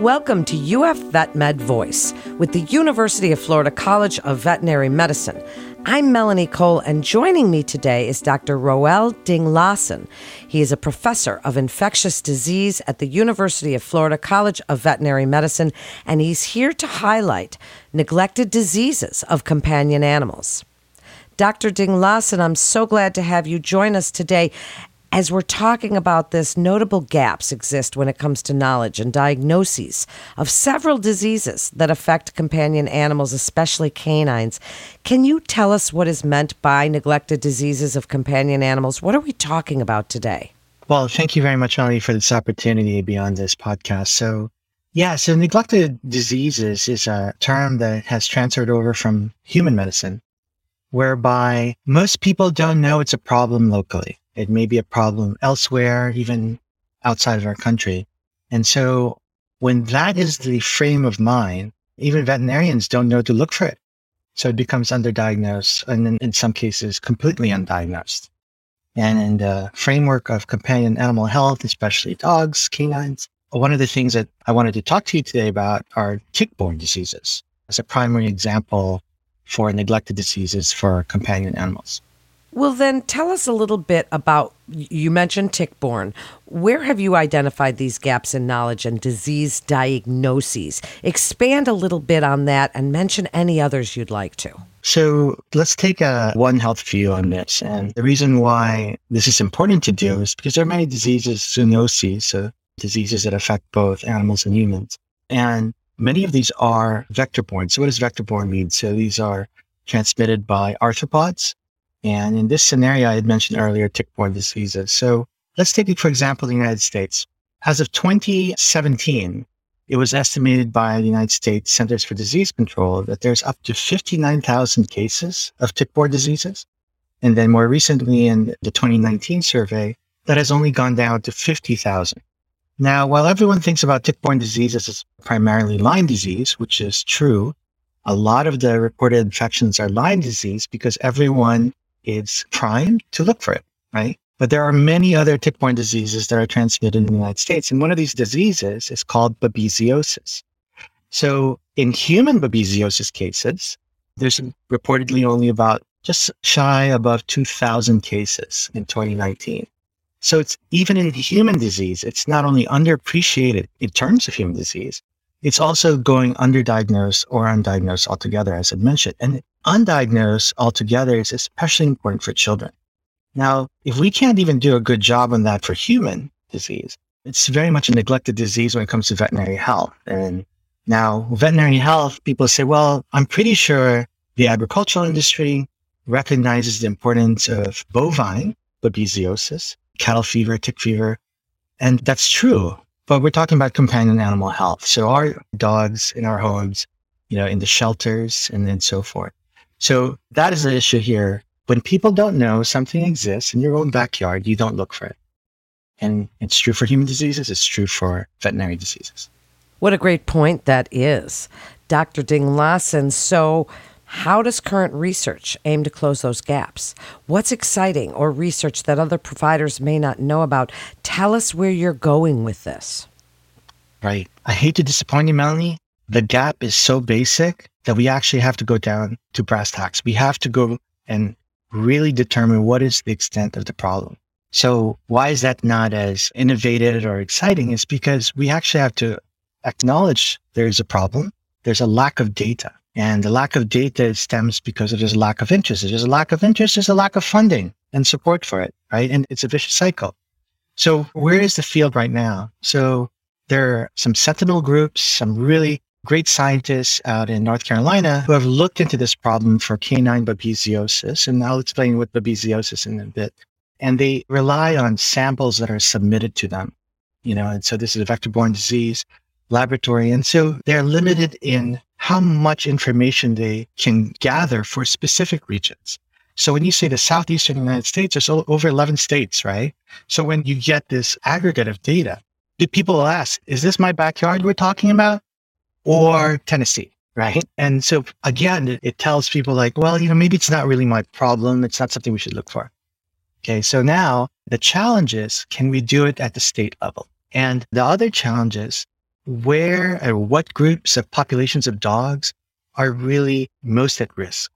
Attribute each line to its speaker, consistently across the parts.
Speaker 1: Welcome to UF Vet Med Voice with the University of Florida College of Veterinary Medicine. I'm Melanie Cole, and joining me today is Dr. Rhoel Dinglasan. He is a professor of infectious disease at the University of Florida College of Veterinary Medicine, and he's here to highlight neglected diseases of companion animals. Dr. Dinglasan, I'm so glad to have you join us today as we're talking about this, notable gaps exist when it comes to knowledge and diagnoses of several diseases that affect companion animals, especially canines. Can you tell us what is meant by neglected diseases of companion animals? What are we talking about today?
Speaker 2: Well, thank you very much, Ali, for this opportunity to be on this podcast. So, yeah, so neglected diseases is a term that has transferred over from human medicine, whereby most people don't know it's a problem locally. It may be a problem elsewhere, even outside of our country. And so when that is the frame of mind, even veterinarians don't know to look for it. So it becomes underdiagnosed and in, in some cases completely undiagnosed. And in the framework of companion animal health, especially dogs, canines, one of the things that I wanted to talk to you today about are tick-borne diseases as a primary example for neglected diseases for companion animals.
Speaker 1: Well, then tell us a little bit about you mentioned tick-borne. Where have you identified these gaps in knowledge and disease diagnoses? Expand a little bit on that and mention any others you'd like to.
Speaker 2: So let's take a One Health view on this. And the reason why this is important to do is because there are many diseases, zoonoses, so diseases that affect both animals and humans. And many of these are vector-borne. So what does vector-borne mean? So these are transmitted by arthropods and in this scenario, I had mentioned earlier tick-borne diseases. So let's take it, for example, the United States. As of 2017, it was estimated by the United States Centers for Disease Control that there's up to 59,000 cases of tick-borne diseases. And then more recently in the 2019 survey, that has only gone down to 50,000. Now, while everyone thinks about tick-borne diseases as primarily Lyme disease, which is true, a lot of the reported infections are Lyme disease because everyone is primed to look for it, right? But there are many other tick-borne diseases that are transmitted in the United States. And one of these diseases is called babesiosis. So in human babesiosis cases, there's reportedly only about just shy above 2,000 cases in 2019. So it's even in human disease, it's not only underappreciated in terms of human disease, it's also going underdiagnosed or undiagnosed altogether, as I mentioned. And undiagnosed altogether is especially important for children. Now, if we can't even do a good job on that for human disease, it's very much a neglected disease when it comes to veterinary health. And now, veterinary health, people say, well, I'm pretty sure the agricultural industry recognizes the importance of bovine babesiosis, cattle fever, tick fever. And that's true. But we're talking about companion animal health. So our dogs in our homes, you know, in the shelters and then so forth. So that is the issue here. When people don't know something exists in your own backyard, you don't look for it. And it's true for human diseases, it's true for veterinary diseases.
Speaker 1: What a great point that is. Dr. Dinglasan, so how does current research aim to close those gaps? What's exciting or research that other providers may not know about? Tell us where you're going with this.
Speaker 2: Right. I hate to disappoint you, Melanie. The gap is so basic that we actually have to go down to brass tacks. We have to go and really determine what is the extent of the problem. So why is that not as innovative or exciting? Is because we actually have to acknowledge there's a problem. There's a lack of data. And the lack of data stems because of a lack of interest. If there's a lack of interest, there's a lack of funding and support for it, right? And it's a vicious cycle. So where is the field right now? So there are some sentinel groups, some really great scientists out in North Carolina who have looked into this problem for canine babesiosis. And I'll explain what babesiosis in a bit. And they rely on samples that are submitted to them, you know, and so this is a vector-borne disease laboratory. And so they're limited in how much information they can gather for specific regions. So when you say the southeastern United States, there's over 11 states, right? So when you get this aggregate of data, do people ask, is this my backyard we're talking about or Tennessee? Right. And so again, it, tells people like, well, you know, maybe it's not really my problem. It's not something we should look for. Okay. So now the challenge is, can we do it at the state level? And the other challenge is where and what groups of populations of dogs are really most at risk,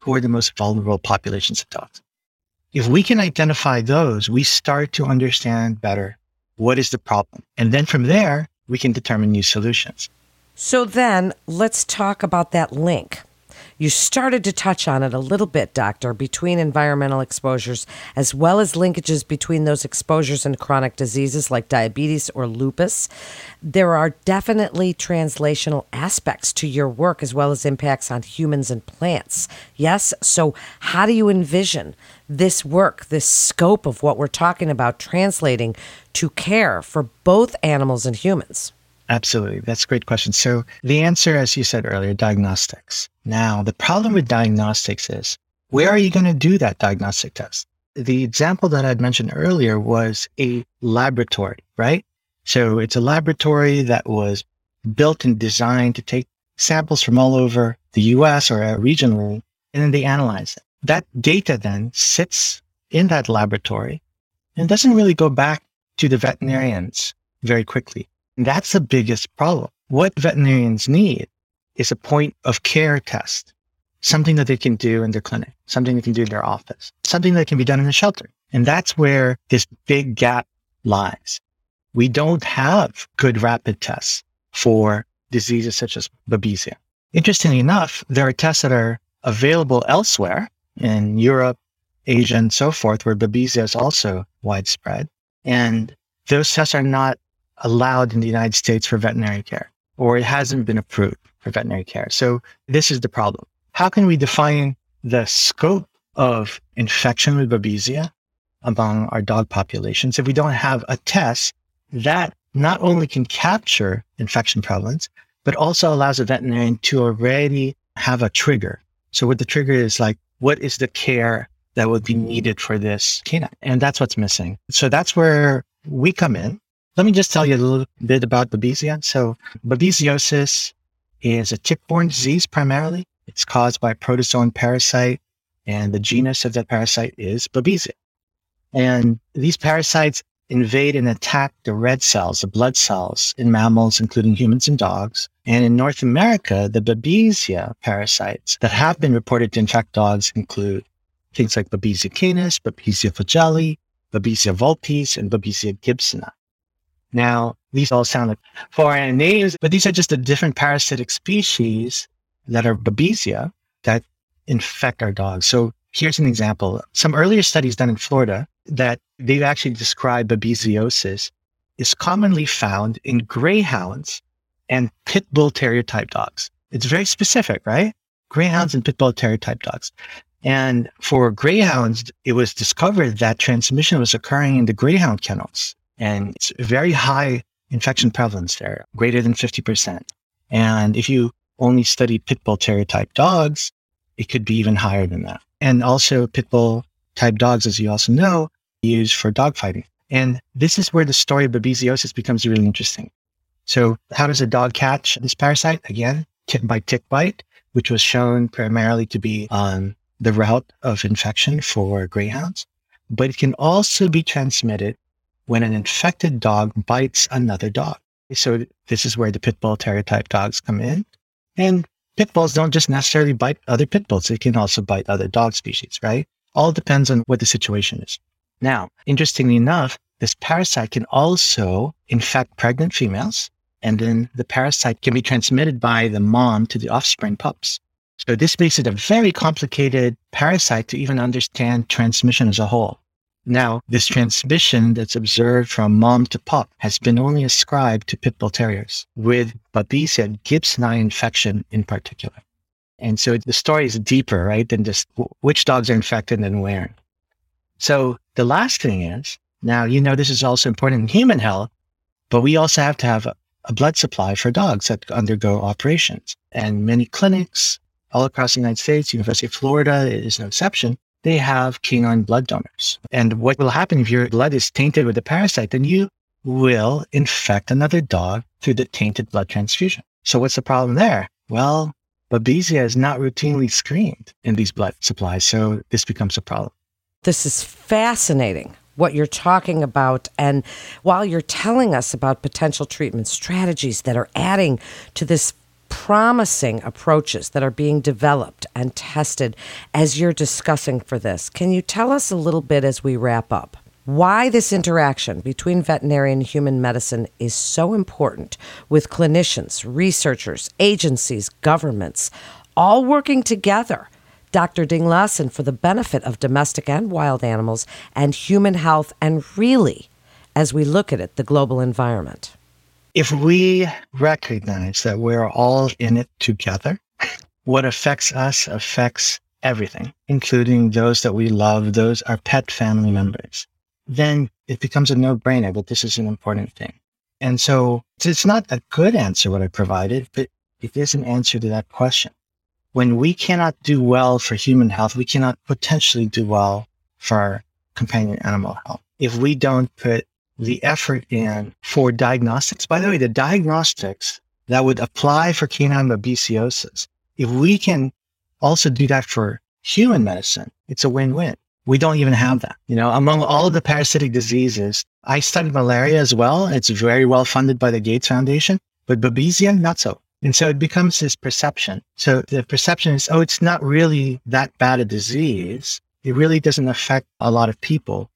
Speaker 2: who are the most vulnerable populations of dogs. If we can identify those, we start to understand better what is the problem. And then from there, we can determine new solutions.
Speaker 1: So then let's talk about that link. You started to touch on it a little bit, Doctor, between environmental exposures as well as linkages between those exposures and chronic diseases like diabetes or lupus. There are definitely translational aspects to your work as well as impacts on humans and plants. Yes? So, how do you envision this work, this scope of what we're talking about, translating to care for both animals and humans?
Speaker 2: Absolutely. That's a great question. So the answer, as you said earlier, diagnostics. Now, the problem with diagnostics is where are you going to do that diagnostic test? The example that I'd mentioned earlier was a laboratory, right? So it's a laboratory that was built and designed to take samples from all over the US or uh, regionally, and then they analyze it. That data then sits in that laboratory and doesn't really go back to the veterinarians very quickly. That's the biggest problem. What veterinarians need is a point of care test, something that they can do in their clinic, something they can do in their office, something that can be done in a shelter. And that's where this big gap lies. We don't have good rapid tests for diseases such as Babesia. Interestingly enough, there are tests that are available elsewhere in Europe, Asia, and so forth, where Babesia is also widespread. And those tests are not allowed in the United States for veterinary care, or it hasn't been approved for veterinary care. So this is the problem. How can we define the scope of infection with Babesia among our dog populations if we don't have a test that not only can capture infection prevalence, but also allows a veterinarian to already have a trigger. So what the trigger is like, what is the care that would be needed for this canine? And that's what's missing. So that's where we come in. Let me just tell you a little bit about babesia. So babesiosis is a tick-borne disease primarily. It's caused by a protozoan parasite, and the genus of that parasite is babesia. And these parasites invade and attack the red cells, the blood cells in mammals, including humans and dogs. And in North America, the babesia parasites that have been reported to infect dogs include things like Babesia canis, Babesia vogeli, Babesia vulpes, and Babesia gibsoni. Now, these all sound like foreign names, but these are just the different parasitic species that are Babesia that infect our dogs. So here's an example. Some earlier studies done in Florida that they've actually described babesiosis is commonly found in greyhounds and pit bull terrier type dogs. It's very specific, right? Greyhounds and pit bull terrier type dogs. And for greyhounds, it was discovered that transmission was occurring in the greyhound kennels. And it's very high infection prevalence there, greater than 50%. And if you only study pit bull terrier type dogs, it could be even higher than that. And also pit bull type dogs, as you also know, used for dogfighting. And this is where the story of babesiosis becomes really interesting. So how does a dog catch this parasite? Again, tick by tick bite, which was shown primarily to be on the route of infection for greyhounds. But it can also be transmitted when an infected dog bites another dog. So this is where the pit bull terrier type dogs come in. And pit bulls don't just necessarily bite other pit bulls. They can also bite other dog species, right? All depends on what the situation is. Now, interestingly enough, this parasite can also infect pregnant females. And then the parasite can be transmitted by the mom to the offspring pups. So this makes it a very complicated parasite to even understand transmission as a whole. Now, this transmission that's observed from mom to pup has been only ascribed to pit bull terriers, with Babesia gibsoni infection in particular. And so the story is deeper, right, than just which dogs are infected and where. So the last thing is now, you know, this is also important in human health, but we also have to have a, a blood supply for dogs that undergo operations. And many clinics all across the United States, University of Florida is no exception, they have canine blood donors. And what will happen if your blood is tainted with a parasite, then you will infect another dog through the tainted blood transfusion. So what's the problem there? Well, Babesia is not routinely screened in these blood supplies. So this becomes a problem.
Speaker 1: This is fascinating. what you're talking about. And while you're telling us about potential treatment strategies that are adding to this promising approaches that are being developed and tested as you're discussing for this, can you tell us a little bit as we wrap up? Why this interaction between veterinary and human medicine is so important with clinicians, researchers, agencies, governments, all working together Dr. Dinglasan for the benefit of domestic and wild animals and human health, and really, as we look at it, the global environment.
Speaker 2: If we recognize that we're all in it together, what affects us affects everything, including those that we love, those our pet family members, then it becomes a no brainer that this is an important thing. And so it's not a good answer what I provided, but it is an answer to that question when we cannot do well for human health, we cannot potentially do well for companion animal health. If we don't put the effort in for diagnostics, by the way, the diagnostics that would apply for canine babesiosis, if we can also do that for human medicine, it's a win-win. We don't even have that. You know, among all the parasitic diseases, I studied malaria as well. It's very well funded by the Gates Foundation, but babesia, not so. And so it becomes this perception. So the perception is, oh, it's not really that bad a disease. It really doesn't affect a lot of people.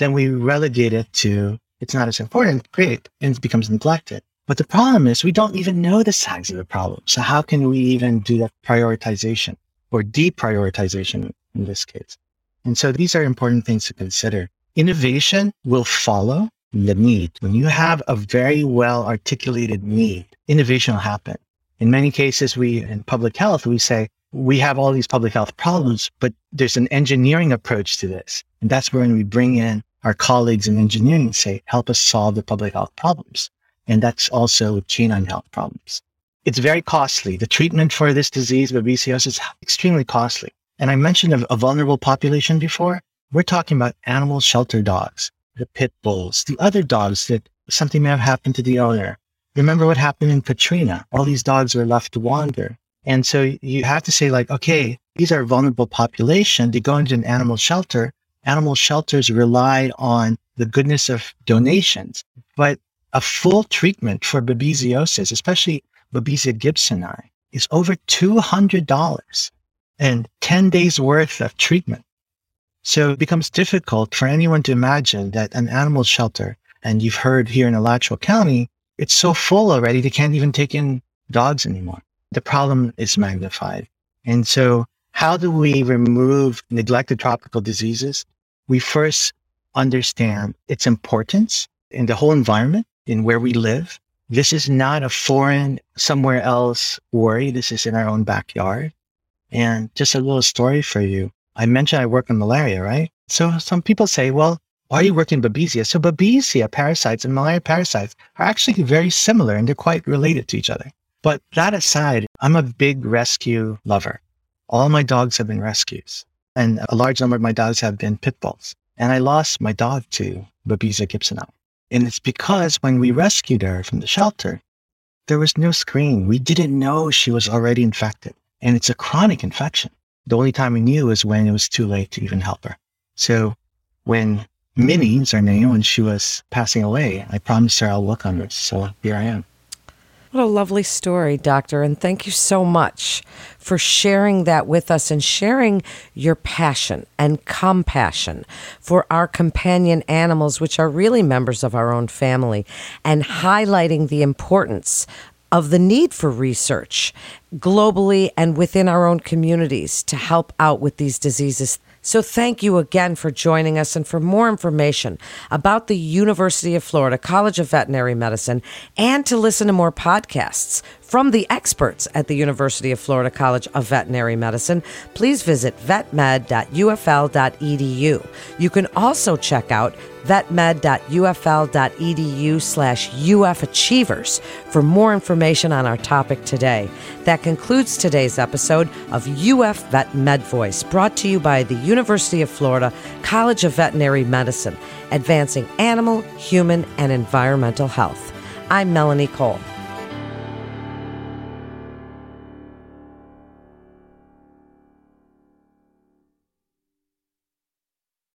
Speaker 2: Then we relegate it to, it's not as important. Great. And it becomes neglected. But the problem is we don't even know the size of the problem. So how can we even do that prioritization or deprioritization in this case? And so these are important things to consider. Innovation will follow the need. When you have a very well articulated need, innovation will happen. In many cases, we in public health, we say we have all these public health problems, but there's an engineering approach to this. And that's when we bring in our colleagues in engineering say, help us solve the public health problems. And that's also canine health problems. It's very costly. The treatment for this disease, babesiosis, is extremely costly. And I mentioned a, a vulnerable population before. We're talking about animal shelter dogs, the pit bulls, the other dogs that something may have happened to the owner, remember what happened in Katrina. All these dogs were left to wander. And so you have to say like, okay, these are vulnerable population. They go into an animal shelter. Animal shelters rely on the goodness of donations, but a full treatment for babesiosis, especially Babesia gibsoni, is over $200 and 10 days worth of treatment. So it becomes difficult for anyone to imagine that an animal shelter, and you've heard here in Alachua County, it's so full already, they can't even take in dogs anymore. The problem is magnified. And so how do we remove neglected tropical diseases? We first understand its importance in the whole environment, in where we live. This is not a foreign, somewhere else worry. This is in our own backyard. And just a little story for you. I mentioned I work in malaria, right? So some people say, well, why are you working Babesia? So Babesia parasites and malaria parasites are actually very similar and they're quite related to each other. But that aside, I'm a big rescue lover. All my dogs have been rescues and a large number of my dogs have been pit bulls. And I lost my dog to Babesia gibsoni. And it's because when we rescued her from the shelter, there was no screen. We didn't know she was already infected. And it's a chronic infection. The only time we knew was when it was too late to even help her. So when Minnie is her name, when she was passing away, I promised her I'll look on her. So here I am.
Speaker 1: What a lovely story, Doctor. And thank you so much for sharing that with us and sharing your passion and compassion for our companion animals, which are really members of our own family, and highlighting the importance of the need for research globally and within our own communities to help out with these diseases so thank you again for joining us. And for more information about the University of Florida College of Veterinary Medicine and to listen to more podcasts from the experts at the University of Florida College of Veterinary Medicine, please visit vetmed.ufl.edu. You can also check out vetmed.ufl.edu slash ufachievers for more information on our topic today. That concludes today's episode of UF Vet Med Voice, brought to you by the University of Florida College of Veterinary Medicine, advancing animal, human, and environmental health. I'm Melanie Cole.